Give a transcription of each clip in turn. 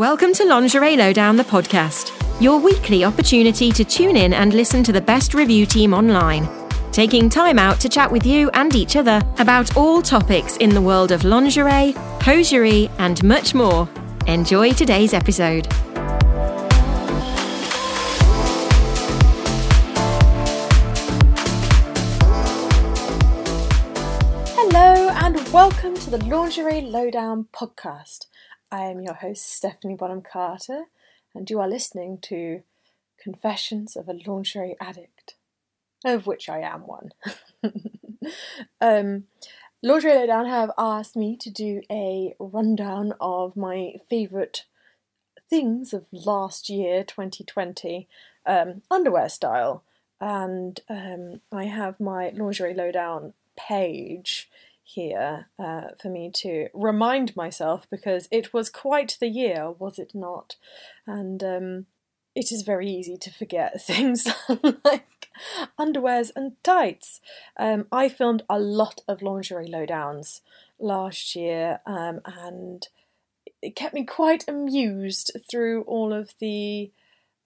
Welcome to Lingerie Lowdown, the podcast, your weekly opportunity to tune in and listen to the best review team online, taking time out to chat with you and each other about all topics in the world of lingerie, hosiery, and much more. Enjoy today's episode. Hello, and welcome to the Lingerie Lowdown podcast. I am your host, Stephanie Bonham Carter, and you are listening to Confessions of a Lingerie Addict, of which I am one. um, Lingerie Lowdown have asked me to do a rundown of my favourite things of last year, 2020, um, underwear style. And um, I have my Lingerie Lowdown page here uh, for me to remind myself because it was quite the year, was it not? And um, it is very easy to forget things like underwears and tights. Um, I filmed a lot of lingerie lowdowns last year um, and it kept me quite amused through all of the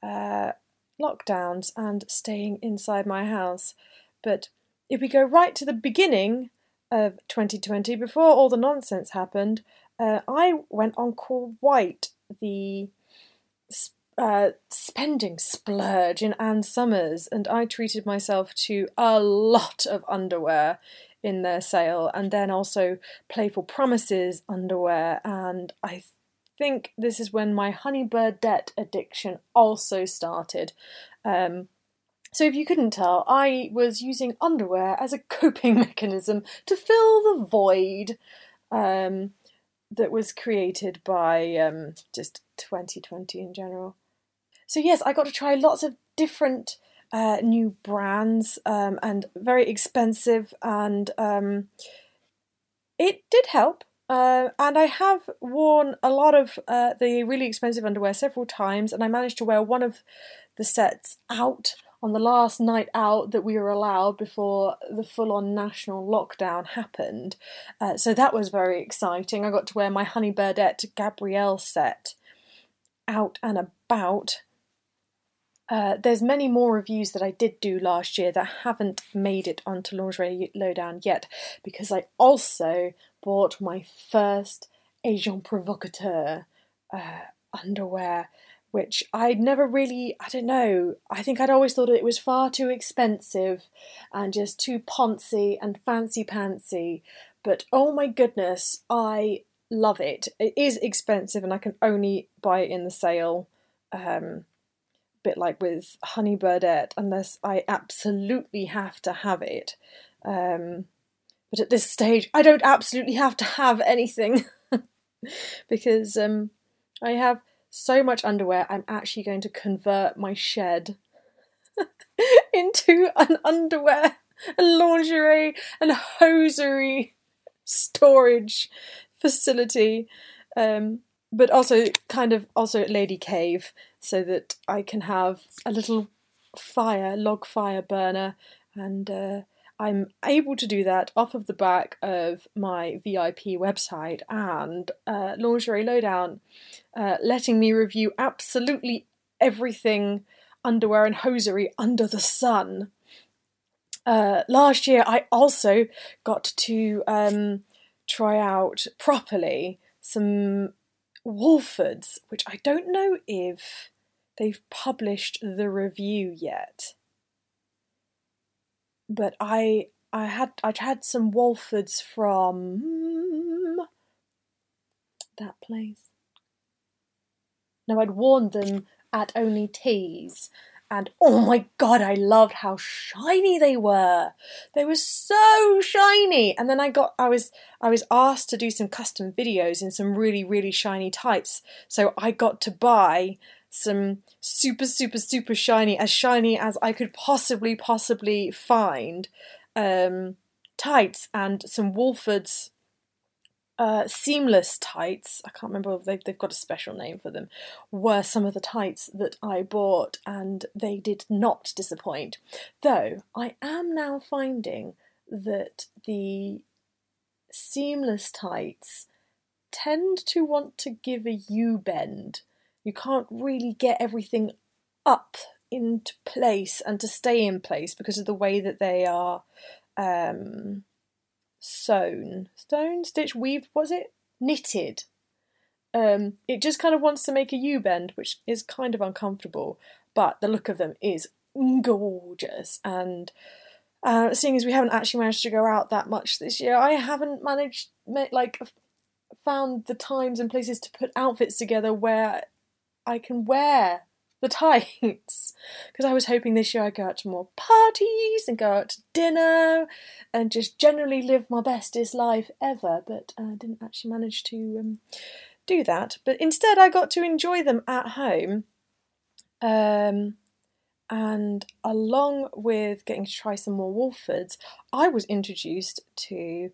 uh, lockdowns and staying inside my house. But if we go right to the beginning, of 2020, before all the nonsense happened, uh, I went on call White, the uh, spending splurge in Ann Summers, and I treated myself to a lot of underwear in their sale, and then also Playful Promises underwear, and I think this is when my Honey Birdette addiction also started. Um, so, if you couldn't tell, I was using underwear as a coping mechanism to fill the void um, that was created by um, just 2020 in general. So, yes, I got to try lots of different uh, new brands um, and very expensive, and um, it did help. Uh, and I have worn a lot of uh, the really expensive underwear several times, and I managed to wear one of the sets out on the last night out that we were allowed before the full on national lockdown happened. Uh, so that was very exciting. I got to wear my Honey Birdette Gabrielle set out and about. Uh, there's many more reviews that I did do last year that haven't made it onto Lingerie Lowdown yet because I also bought my first Agent Provocateur uh, underwear which I'd never really, I don't know, I think I'd always thought it was far too expensive and just too poncy and fancy pantsy. But oh my goodness, I love it. It is expensive and I can only buy it in the sale. Um, bit like with Honey Birdette, unless I absolutely have to have it. Um, but at this stage, I don't absolutely have to have anything because um, I have so much underwear, I'm actually going to convert my shed into an underwear and lingerie and hosiery storage facility. Um, but also kind of also at lady cave so that I can have a little fire, log fire burner and uh, I'm able to do that off of the back of my VIP website and uh, Lingerie Lowdown, uh, letting me review absolutely everything underwear and hosiery under the sun. Uh, last year, I also got to um, try out properly some Wolfords, which I don't know if they've published the review yet but I I had I'd had some Wolfords from that place. Now I'd worn them at OnlyTease, and oh my god, I loved how shiny they were. They were so shiny. And then I got I was I was asked to do some custom videos in some really really shiny tights, so I got to buy some super, super, super shiny, as shiny as I could possibly, possibly find, um, tights and some Wolfords uh, seamless tights. I can't remember they've they've got a special name for them. Were some of the tights that I bought, and they did not disappoint. Though I am now finding that the seamless tights tend to want to give a U bend. You can't really get everything up into place and to stay in place because of the way that they are um, sewn, sewn, stitch, weaved. Was it knitted? Um, it just kind of wants to make a U bend, which is kind of uncomfortable. But the look of them is gorgeous, and uh, seeing as we haven't actually managed to go out that much this year, I haven't managed like found the times and places to put outfits together where I can wear the tights because I was hoping this year I'd go out to more parties and go out to dinner and just generally live my bestest life ever, but I uh, didn't actually manage to um, do that. But instead, I got to enjoy them at home. Um, and along with getting to try some more Wolfords, I was introduced to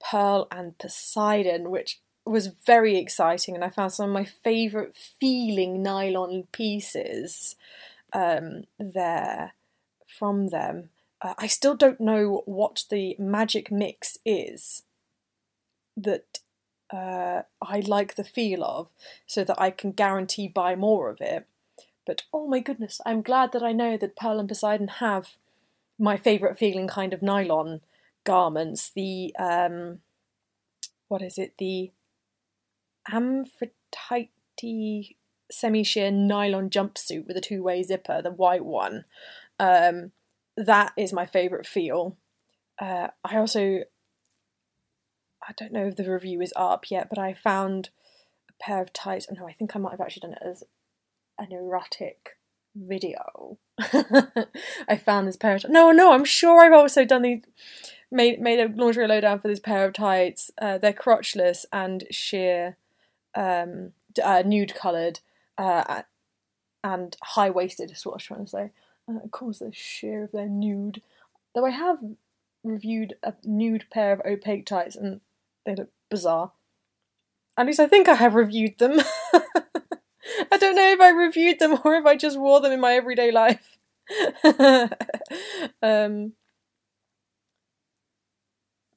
Pearl and Poseidon, which was very exciting, and I found some of my favourite feeling nylon pieces um, there from them. Uh, I still don't know what the magic mix is that uh, I like the feel of, so that I can guarantee buy more of it. But oh my goodness, I'm glad that I know that Pearl and Poseidon have my favourite feeling kind of nylon garments. The um, what is it? The Amphitrite semi-sheer nylon jumpsuit with a two-way zipper, the white one. Um, that is my favourite feel. Uh, I also, I don't know if the review is up yet, but I found a pair of tights. No, I think I might have actually done it as an erotic video. I found this pair of no, no. I'm sure I've also done these. Made made a lingerie lowdown for this pair of tights. Uh, they're crotchless and sheer um, uh, nude coloured uh, and high waisted, is what I was trying to say. And of course, the sheer of their nude. Though I have reviewed a nude pair of opaque tights and they look bizarre. At least I think I have reviewed them. I don't know if I reviewed them or if I just wore them in my everyday life. um,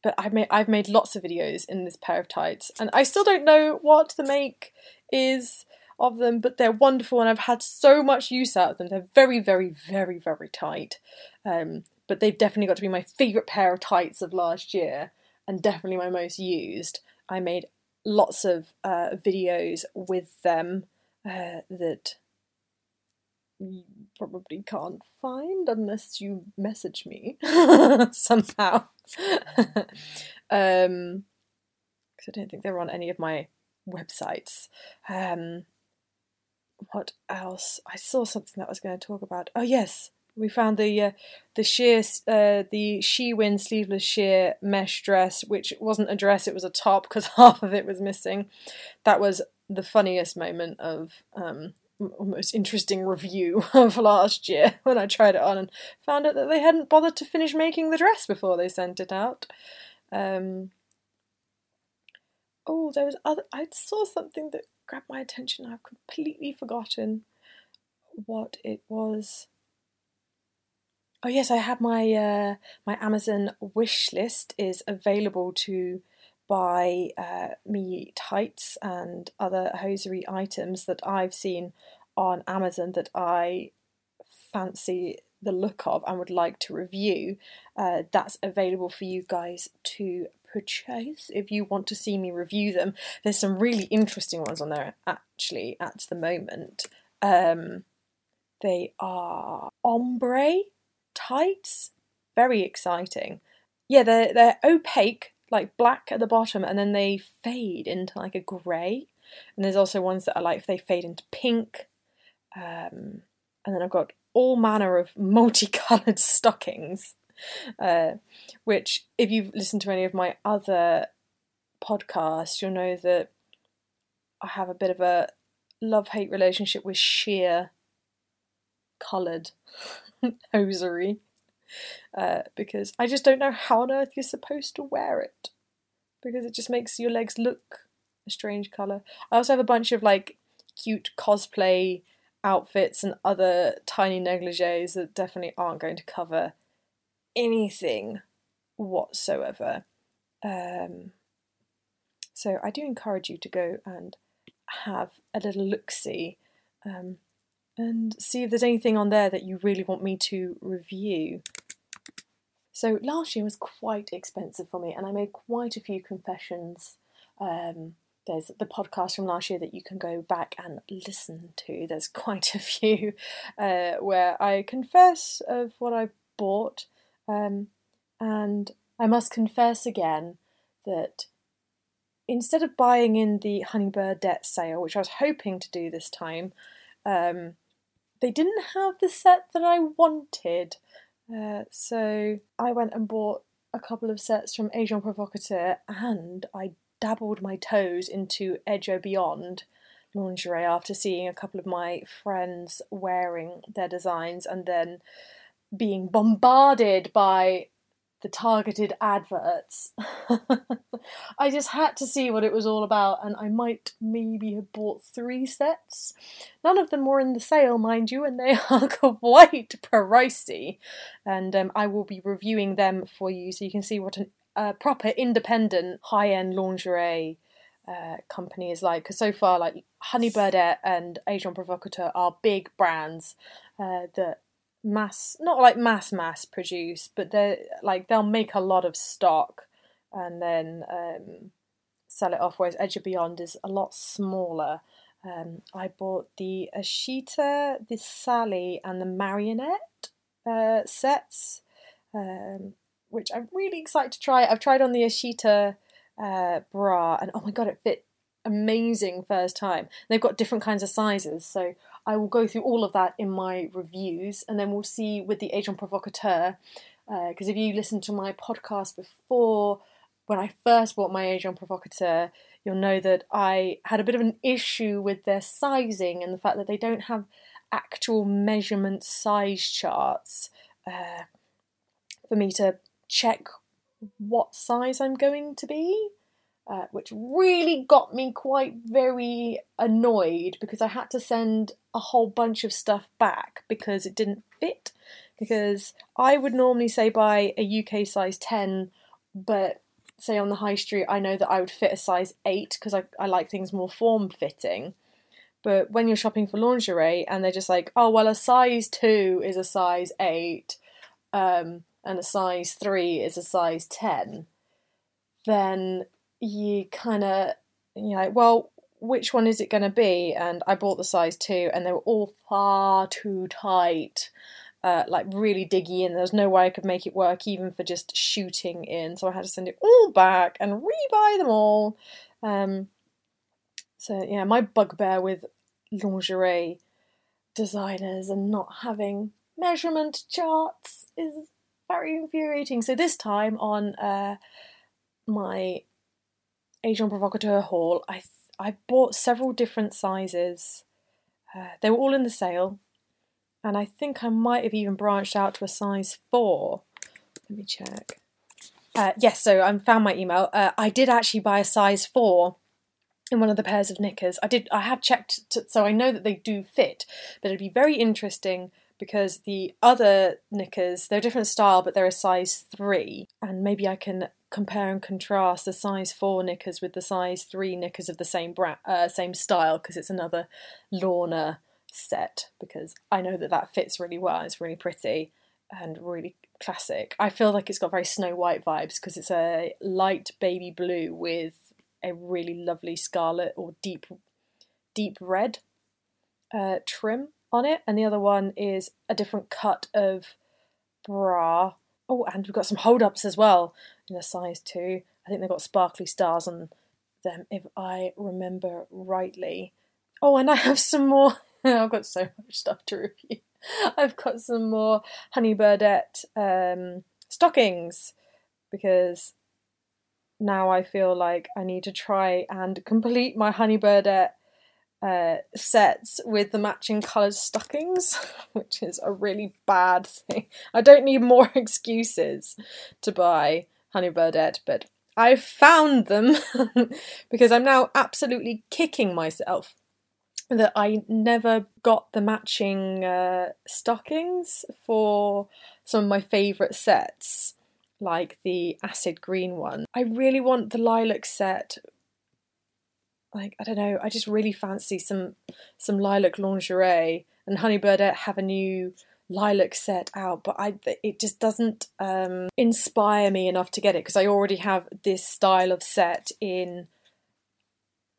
but I've made I've made lots of videos in this pair of tights, and I still don't know what the make is of them, but they're wonderful, and I've had so much use out of them. They're very, very, very, very tight, um, but they've definitely got to be my favourite pair of tights of last year, and definitely my most used. I made lots of uh, videos with them uh, that probably can't find unless you message me somehow. um, because I don't think they're on any of my websites. Um, what else? I saw something that I was going to talk about. Oh yes, we found the uh, the sheer uh, the Shein sleeveless sheer mesh dress, which wasn't a dress; it was a top because half of it was missing. That was the funniest moment of um, most interesting review of last year when I tried it on and found out that they hadn't bothered to finish making the dress before they sent it out. Um, oh, there was other. I saw something that grabbed my attention. I've completely forgotten what it was. Oh yes, I have my uh, my Amazon wish list is available to buy uh, me tights and other hosiery items that I've seen on Amazon that I fancy the look of and would like to review. Uh, that's available for you guys to purchase if you want to see me review them. There's some really interesting ones on there actually at the moment. Um, they are ombre tights, very exciting. Yeah, they're they're opaque like black at the bottom and then they fade into like a grey. And there's also ones that are like they fade into pink. Um, and then I've got all manner of multicolored stockings, uh, which, if you've listened to any of my other podcasts, you'll know that I have a bit of a love hate relationship with sheer coloured hosiery uh, because I just don't know how on earth you're supposed to wear it because it just makes your legs look a strange colour. I also have a bunch of like cute cosplay outfits and other tiny negligees that definitely aren't going to cover anything whatsoever. Um, So I do encourage you to go and have a little look see um, and see if there's anything on there that you really want me to review. So last year was quite expensive for me, and I made quite a few confessions. Um, there's the podcast from last year that you can go back and listen to. There's quite a few uh, where I confess of what I bought, um, and I must confess again that instead of buying in the Honey Birdette sale, which I was hoping to do this time, um, they didn't have the set that I wanted. Uh, so I went and bought a couple of sets from Agent Provocateur and I dabbled my toes into Edge o' Beyond lingerie after seeing a couple of my friends wearing their designs and then being bombarded by the targeted adverts. I just had to see what it was all about, and I might maybe have bought three sets. None of them were in the sale, mind you, and they are quite pricey. And um, I will be reviewing them for you so you can see what a uh, proper independent high end lingerie. Uh, company is like because so far like Honey Birdette and Agent Provocateur are big brands uh, that mass not like mass mass produce but they're like they'll make a lot of stock and then um, sell it off whereas Edge o' Beyond is a lot smaller. Um, i bought the ashita the sally and the marionette uh, sets um, which i'm really excited to try. I've tried on the ashita uh, bra and oh my god it fit amazing first time. They've got different kinds of sizes so I will go through all of that in my reviews, and then we'll see with the Agent Provocateur. Because uh, if you listen to my podcast before, when I first bought my Agent Provocateur, you'll know that I had a bit of an issue with their sizing and the fact that they don't have actual measurement size charts uh, for me to check what size I'm going to be uh, which really got me quite very annoyed because I had to send a whole bunch of stuff back because it didn't fit. Because I would normally say buy a UK size 10, but say on the high street, I know that I would fit a size 8 because I, I like things more form fitting. But when you're shopping for lingerie and they're just like, oh, well, a size 2 is a size 8 um, and a size 3 is a size 10, then you kind of you know well which one is it going to be? And i bought the size 2 and they were all far too tight uh, like really diggy in there was no way i could make it work even for just shooting in. So i had to send it all back and rebuy them all. Um, so yeah my bugbear with lingerie designers and not having measurement charts is very infuriating. So this time on uh, my Agent Provocateur haul, I th- I bought several different sizes. Uh, they were all in the sale, and I think I might have even branched out to a size four. Let me check. Uh, yes, so I found my email. Uh, I did actually buy a size four in one of the pairs of knickers. I did. I have checked, so I know that they do fit. But it'd be very interesting because the other knickers they're a different style, but they're a size three, and maybe I can compare and contrast the size 4 knickers with the size 3 knickers of the same bra- uh, same style because it's another Lorna set because I know that that fits really well. It's really pretty and really classic. I feel like it's got very Snow White vibes because it's a light baby blue with a really lovely scarlet or deep deep red uh, trim on it, and the other one is a different cut of bra Oh, and we've got some hold ups as well in a size 2. I think they've got sparkly stars on them, if I remember rightly. Oh, and I have some more. I've got so much stuff to review. I've got some more Honey Birdette um, stockings because now I feel like I need to try and complete my Honey Birdette uh, sets with the matching coloured stockings, which is a really bad thing. I don't need more excuses to buy Honey Birdette, but I found them because I'm now absolutely kicking myself that I never got the matching uh, stockings for some of my favourite sets, like the acid green one. I really want the lilac set like I don't know, I just really fancy some some lilac lingerie and Honey Birdette have a new lilac set out, but I it just doesn't um, inspire me enough to get it because I already have this style of set in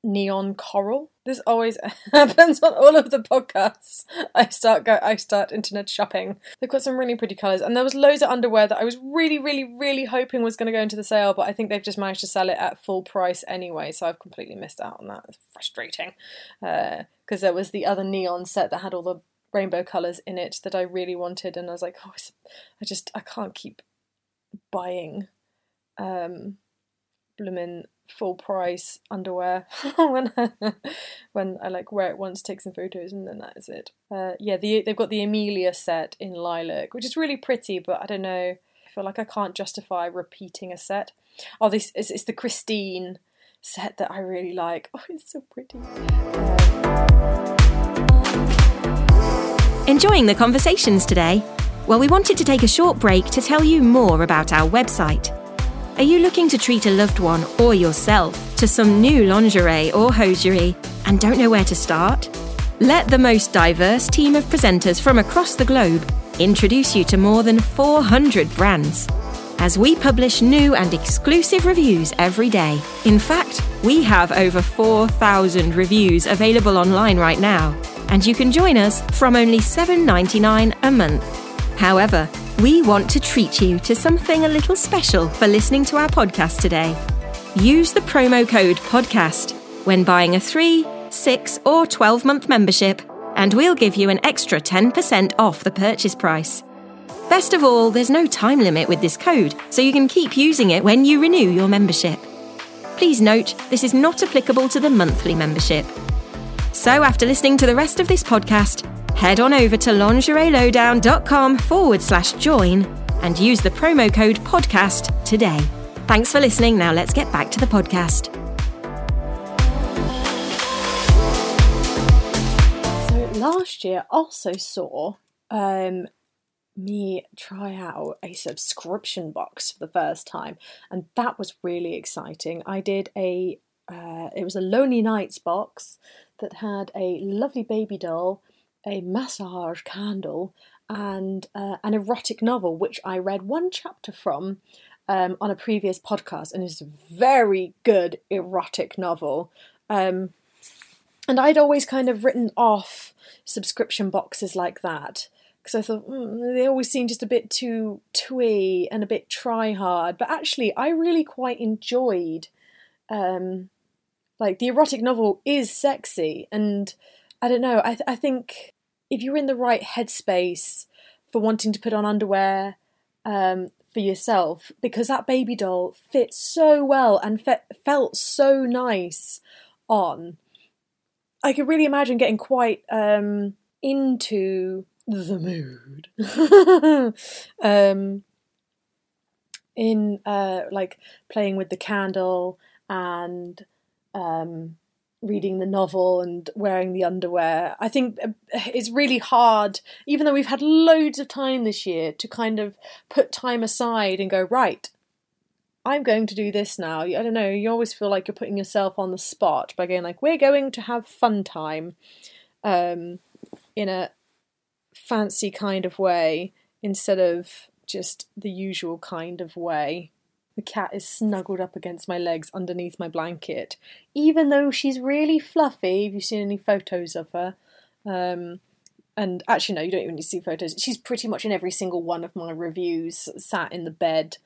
neon coral. This always happens on all of the podcasts. I start go I start internet shopping. They've got some really pretty colours, and there was loads of underwear that I was really, really, really hoping was going to go into the sale, but I think they've just managed to sell it at full price anyway. So I've completely missed out on that. It's frustrating because uh, there was the other neon set that had all the rainbow colours in it that I really wanted, and I was like, oh, I just I can't keep buying um blooming full price underwear when I, when I like wear it once, take some photos, and then that is it. Uh, yeah, the, they've got the Amelia set in lilac, which is really pretty, but I don't know. I feel like I can't justify repeating a set. Oh, this is it's the Christine set that I really like. Oh, it's so pretty. Enjoying the conversations today? Well, we wanted to take a short break to tell you more about our website. Are you looking to treat a loved one or yourself to some new lingerie or hosiery and don't know where to start? Let the most diverse team of presenters from across the globe introduce you to more than 400 brands. As we publish new and exclusive reviews every day. In fact, we have over 4,000 reviews available online right now and you can join us from only $7.99 a month. However, we want to treat you to something a little special for listening to our podcast today. Use the promo code PODCAST when buying a 3, 6, or 12 month membership, and we'll give you an extra 10% off the purchase price. Best of all, there's no time limit with this code, so you can keep using it when you renew your membership. Please note, this is not applicable to the monthly membership. So, after listening to the rest of this podcast, head on over to lingerielowdown.com forward slash join and use the promo code podcast today. Thanks for listening. Now, let's get back to the podcast. So, last year I also saw um, me try out a subscription box for the first time, and that was really exciting. I did a uh, it was a Lonely Nights box that had a lovely baby doll, a massage candle, and uh, an erotic novel, which I read one chapter from um, on a previous podcast, and it's a very good erotic novel. Um, and I'd always kind of written off subscription boxes like that because I thought mm, they always seem just a bit too twee and a bit try hard. But actually, I really quite enjoyed um, like the erotic novel is sexy, and I don't know. I th- I think if you're in the right headspace for wanting to put on underwear um, for yourself, because that baby doll fits so well and fe- felt so nice on, I could really imagine getting quite um, into the mood. um, in uh, like playing with the candle and um, reading the novel and wearing the underwear. I think uh, it's really hard, even though we've had loads of time this year, to kind of put time aside and go, right, I'm going to do this now. I don't know, you always feel like you're putting yourself on the spot by going, like, we're going to have fun time um, in a fancy kind of way instead of just the usual kind of way. The cat is snuggled up against my legs underneath my blanket, even though she's really fluffy. Have you seen any photos of her? Um, and actually, no, you don't even need to see photos. She's pretty much in every single one of my reviews, sat in the bed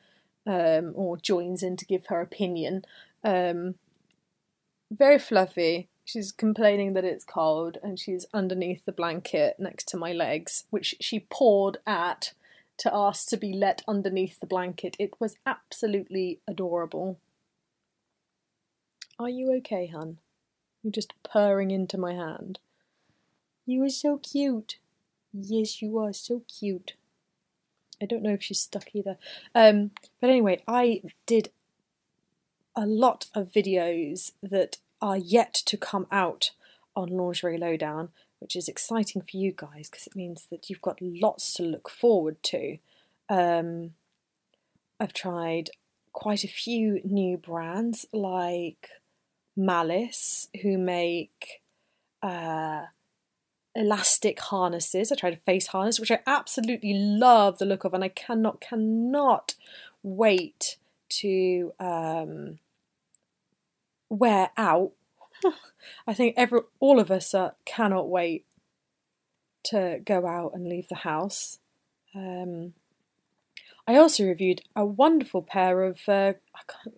um, or joins in to give her opinion. Um, very fluffy. She's complaining that it's cold, and she's underneath the blanket next to my legs, which she pawed at to ask to be let underneath the blanket. It was absolutely adorable. Are you okay, hun? You're just purring into my hand. You are so cute. Yes, you are so cute. I don't know if she's stuck either. Um, but anyway, I did a lot of videos that are yet to come out on Lingerie Lowdown which is exciting for you guys because it means that you've got lots to look forward to. Um, I've tried quite a few new brands like Malice, who make uh, elastic harnesses. I tried a face harness, which I absolutely love the look of, and I cannot, cannot wait to um, wear out. I think every all of us uh, cannot wait to go out and leave the house. Um, I also reviewed a wonderful pair of uh,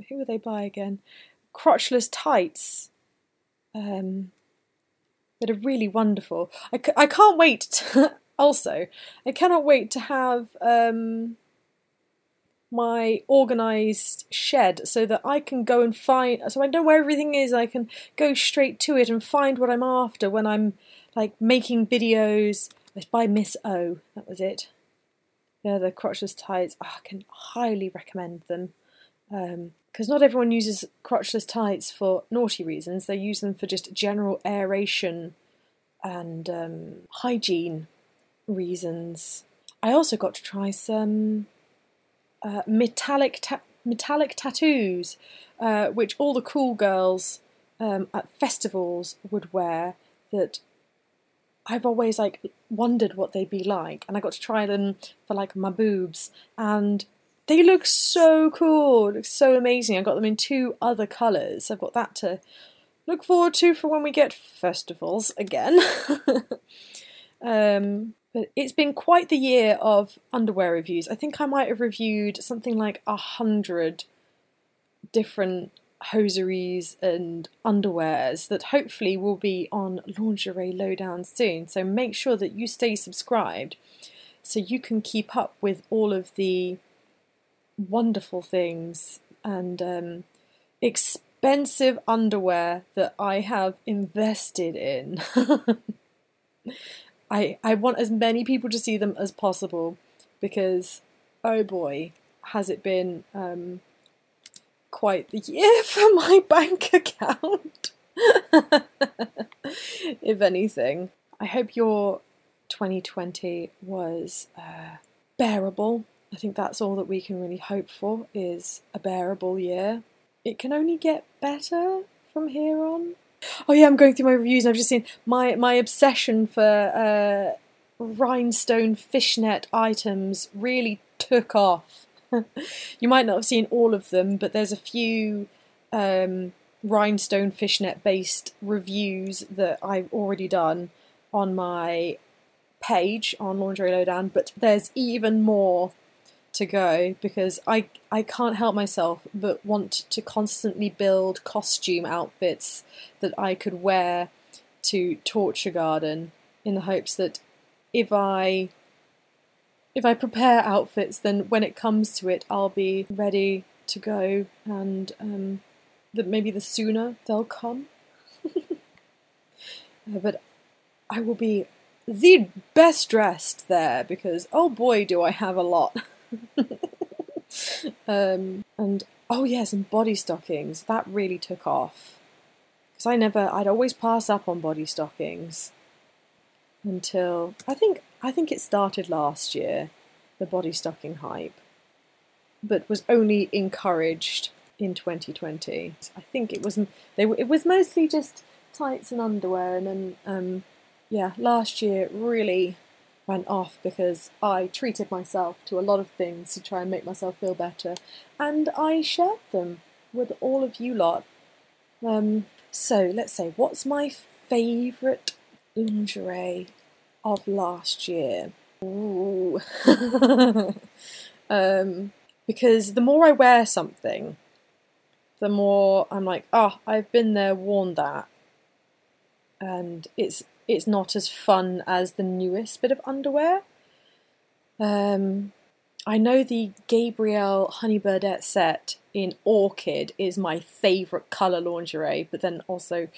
who were they by again? Crotchless tights. Um, that are really wonderful. I, c- I can't wait. To, also, I cannot wait to have um, my organised shed so that I can go and find. So I know where everything is. I can go straight to it and find what I'm after when I'm like making videos. It's by Miss O. That was it. Yeah, the crotchless tights. Oh, I can highly recommend them. Because um, not everyone uses crotchless tights for naughty reasons. They use them for just general aeration and um, hygiene reasons. I also got to try some uh, metallic ta- metallic tattoos, uh, which all the cool girls um, at festivals would wear. That I've always like wondered what they'd be like, and I got to try them for like my boobs, and they look so cool, look so amazing. I got them in two other colours. I've got that to look forward to for when we get festivals again. um, but it's been quite the year of underwear reviews. I think I might have reviewed something like a hundred different hosieries and underwears that hopefully will be on Lingerie Lowdown soon. So make sure that you stay subscribed so you can keep up with all of the wonderful things and um, expensive underwear that I have invested in. I I want as many people to see them as possible because oh boy, has it been um, quite the year for my bank account. if anything, I hope your 2020 was uh, bearable. I think that's all that we can really hope for is a bearable year. It can only get better from here on. Oh yeah, I'm going through my reviews and I've just seen my my obsession for uh, rhinestone fishnet items really took off. You might not have seen all of them, but there's a few um, rhinestone fishnet based reviews that I've already done on my page on Lingerie Lowdown, but there's even more to go because I I can't help myself but want to constantly build costume outfits that I could wear to Torture Garden in the hopes that if I if I prepare outfits, then when it comes to it, I'll be ready to go, and um, that maybe the sooner they'll come. uh, but I will be the best dressed there because oh boy, do I have a lot. um, and oh yes, and body stockings that really took off because I never, I'd always pass up on body stockings until I think I think it started last year, the body stocking hype, but was only encouraged in 2020. I think it was they it was mostly just tights and underwear, and then um, yeah, last year really went off because I treated myself to a lot of things to try and make myself feel better, and I shared them with all of you lot. Um, so let's say, what's my favourite lingerie of last year. Ooh. um, because the more I wear something, the more I'm like, oh, I've been there, worn that, and it's it's not as fun as the newest bit of underwear. Um, I know the Gabrielle Honey Birdette set in Orchid is my favourite colour lingerie, but then also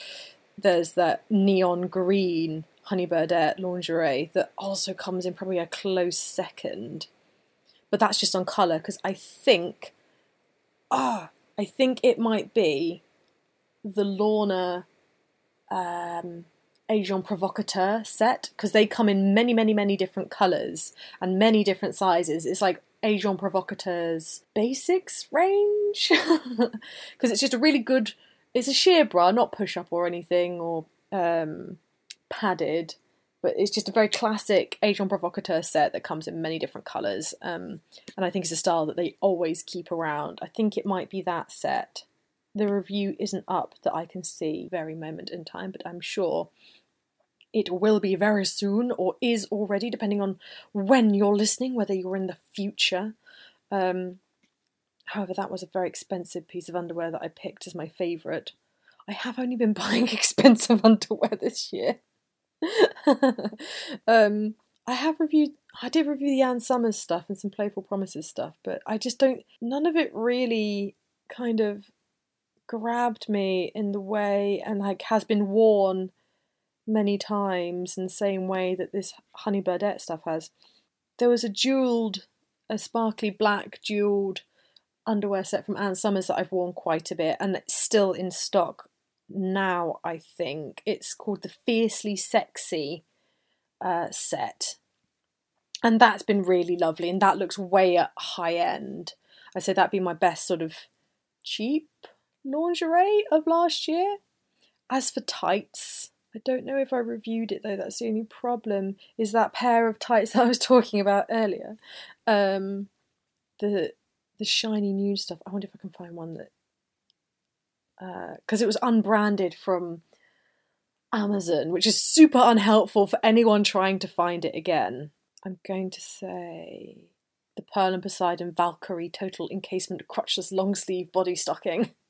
there's that neon green Honey Birdette lingerie that also comes in probably a close second. But that's just on colour because I think, ah, I think it might be the Lorna um, Agent Provocateur set because they come in many, many, many different colours and many different sizes. It's like Agent Provocateur's basics range because it's just a really good it's a sheer bra, not push up or anything or um, padded, but it's just a very classic Agent Provocateur set that comes in many different colours. Um, and I think it's a style that they always keep around. I think it might be that set. The review isn't up that I can see very moment in time, but I'm sure it will be very soon or is already, depending on when you're listening, whether you're in the future. Um, however, that was a very expensive piece of underwear that I picked as my favourite. I have only been buying expensive underwear this year. um, I have reviewed. I did review the Ann Summers stuff and some Playful Promises stuff, but I just don't. None of it really kind of grabbed me in the way and like has been worn many times in the same way that this Honey Birdette stuff has. There was a jeweled, a sparkly black jeweled underwear set from Ann Summers that I've worn quite a bit and it's still in stock now, I think. It's called the Fiercely Sexy uh, set. And that's been really lovely, and that looks way at high end. I say that'd be my best sort of cheap lingerie of last year. As for tights, I don't know if I reviewed it though, that's the only problem, is that pair of tights I was talking about earlier. Um, the the shiny nude stuff. I wonder if I can find one that because uh, it was unbranded from Amazon, which is super unhelpful for anyone trying to find it again. I'm going to say the Pearl and Poseidon Valkyrie Total Encasement Crotchless Long Sleeve Body Stocking.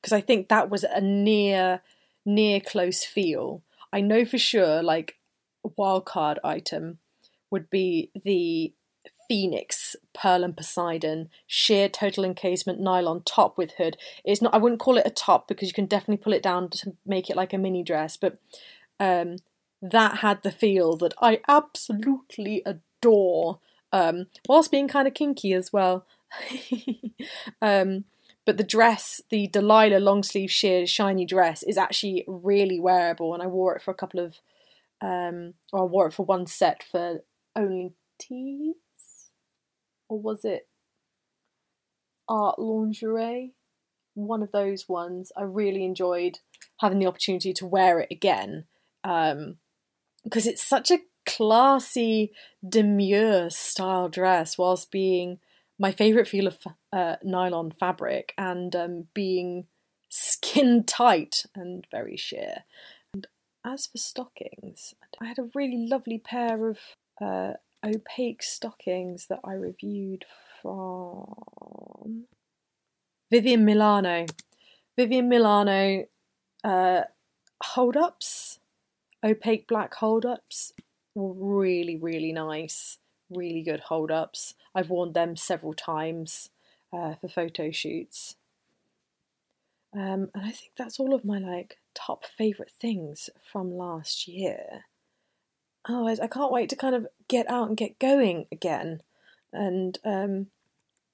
Because I think that was a near, near close feel. I know for sure, like, wildcard item would be the Phoenix Pearl and Poseidon sheer total encasement nylon top with hood. It's not. I wouldn't call it a top because you can definitely pull it down to make it like a mini dress, but um, that had the feel that I absolutely adore, um, whilst being kind of kinky as well. um, but the dress, the Delilah long sleeve sheer shiny dress, is actually really wearable, and I wore it for a couple of, um, or I wore it for one set for only tea or was it art lingerie? One of those ones. I really enjoyed having the opportunity to wear it again um, because it's such a classy, demure style dress, whilst being my favourite feel of uh, nylon fabric and um, being skin tight and very sheer. And as for stockings, I had a really lovely pair of uh, opaque stockings that I reviewed from Vivian Milano. Vivian Milano uh, hold ups, opaque black hold ups, were really, really nice. Really good hold ups. I've worn them several times uh, for photo shoots. Um, and I think that's all of my like top favourite things from last year I, I can't wait to kind of get out and get going again and um,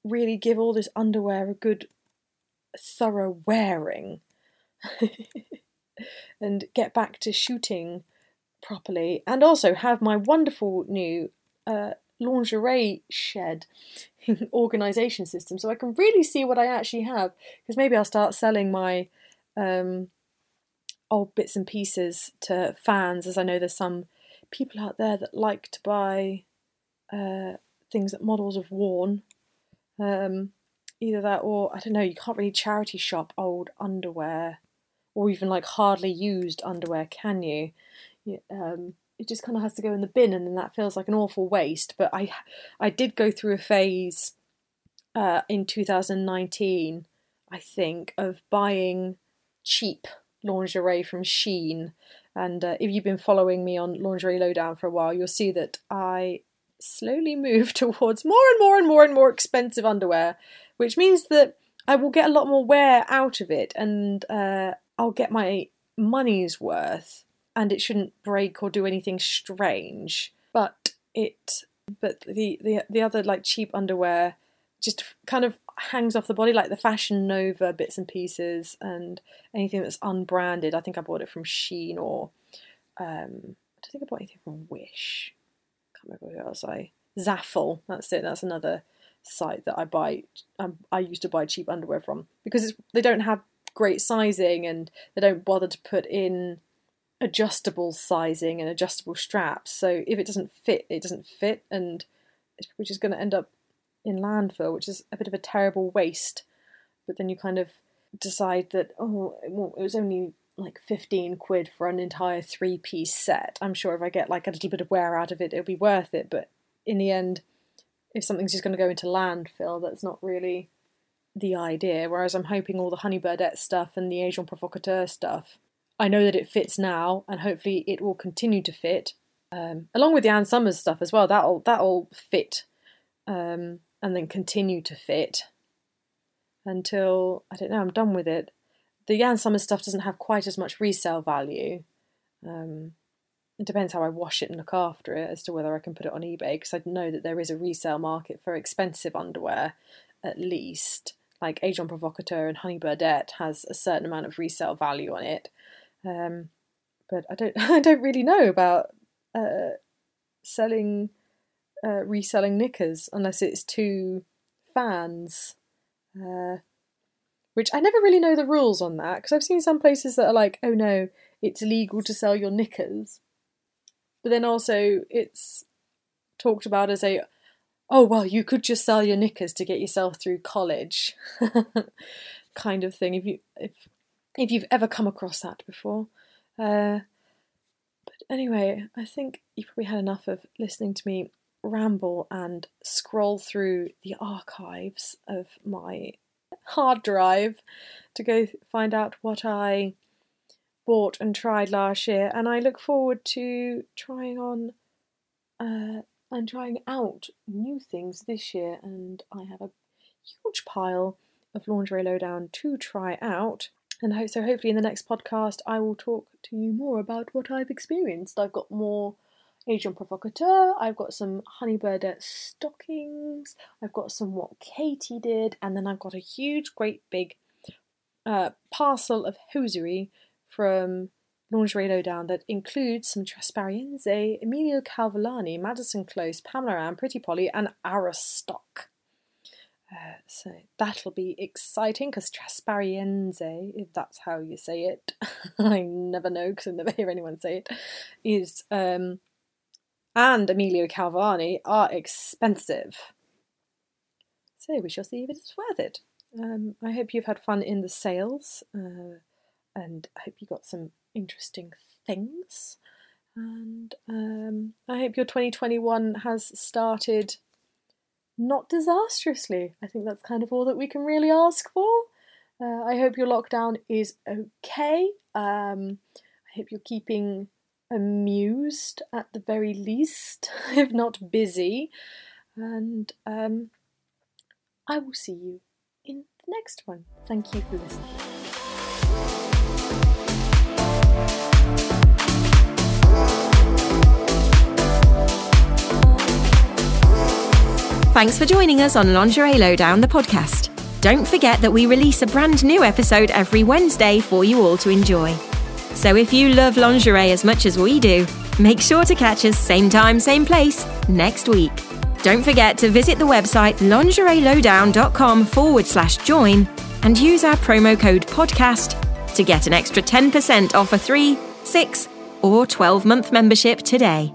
really give all this underwear a good, thorough wearing and get back to shooting properly and also have my wonderful new uh, lingerie shed organization system so I can really see what I actually have because maybe I'll start selling my um, old bits and pieces to fans as I know there's some people out there that like to buy uh, things that models have worn. Um, either that or I don't know, you can't really charity shop old underwear or even like hardly used underwear, can you? Um, it just kind of has to go in the bin, and then that feels like an awful waste. But I, I did go through a phase uh, in 2019, I think, of buying cheap lingerie from Shein and uh, if you've been following me on Lingerie Lowdown for a while, you'll see that I slowly move towards more and more and more and more expensive underwear, which means that I will get a lot more wear out of it and uh, I'll get my money's worth and it shouldn't break or do anything strange. But it but the, the the other like cheap underwear just kind of hangs off the body like the Fashion Nova bits and pieces and anything that's unbranded. I think I bought it from Shein or um, I don't think I bought anything from Wish. Can't remember who else I Zaful. That's it. That's another site that I buy. Um, I used to buy cheap underwear from because they don't have great sizing and they don't bother to put in adjustable sizing and adjustable straps. So if it doesn't fit, it doesn't fit, and which is going to end up in landfill, which is a bit of a terrible waste. But then you kind of decide that oh, well, it was only like 15 quid for an entire three piece set. I'm sure if I get like a little bit of wear out of it, it'll be worth it. But in the end, if something's just going to go into landfill, that's not really the idea. Whereas I'm hoping all the Honey Birdette stuff and the Agent Provocateur stuff, I know that it fits now, and hopefully it will continue to fit. Um, along with the Ann Summers stuff as well, that'll that'll fit, um, and then continue to fit until I don't know. I'm done with it. The Ann Summers stuff doesn't have quite as much resale value. Um, it depends how I wash it and look after it as to whether I can put it on eBay because I know that there is a resale market for expensive underwear, at least. Like Agent Provocateur and Honey Birdette has a certain amount of resale value on it, um, but I don't I don't really know about uh, selling uh, reselling knickers unless it's to fans. Uh, which I never really know the rules on that because I've seen some places that are like, oh no, it's illegal to sell your knickers. But then also it's talked about as a, oh well, you could just sell your knickers to get yourself through college, kind of thing. If you if if you've ever come across that before. Uh, but anyway, I think you probably had enough of listening to me ramble and scroll through the archives of my hard drive to go find out what I bought and tried last year, and I look forward to trying on uh, and trying out new things this year. And I have a huge pile of lingerie lowdown to try out. And so, hopefully, in the next podcast, I will talk to you more about what I've experienced. I've got more Agent Provocateur. I've got some Honey Birdette stockings. I've got some what Katie did, and then I've got a huge, great big uh, parcel of hosiery from Lingerie Lowdown that includes some Trasparenze, Emilio Cavallini, Madison Close, Pamela Mann, Pretty Polly, and Aristoc. Uh, so that'll be exciting because Trasparenze, if that's how you say it, I never know because I never hear anyone say it, is um, and Emilio Cavallini are expensive. So we shall see if it's worth it. Um, I hope you've had fun in the sales, uh, and I hope you got some interesting things. And um, I hope your 2021 has started not disastrously. I think that's kind of all that we can really ask for. Uh, I hope your lockdown is okay. Um, I hope you're keeping amused at the very least, if not busy. And um, I will see you in the next one. Thank you for listening. Thanks for joining us on Lingerie Lowdown, the podcast. Don't forget that we release a brand new episode every Wednesday for you all to enjoy. So if you love lingerie as much as we do, make sure to catch us same time, same place next week. Don't forget to visit the website lingerielowdown.com forward slash join and use our promo code podcast to get an extra 10% off a three, six, or 12 month membership today.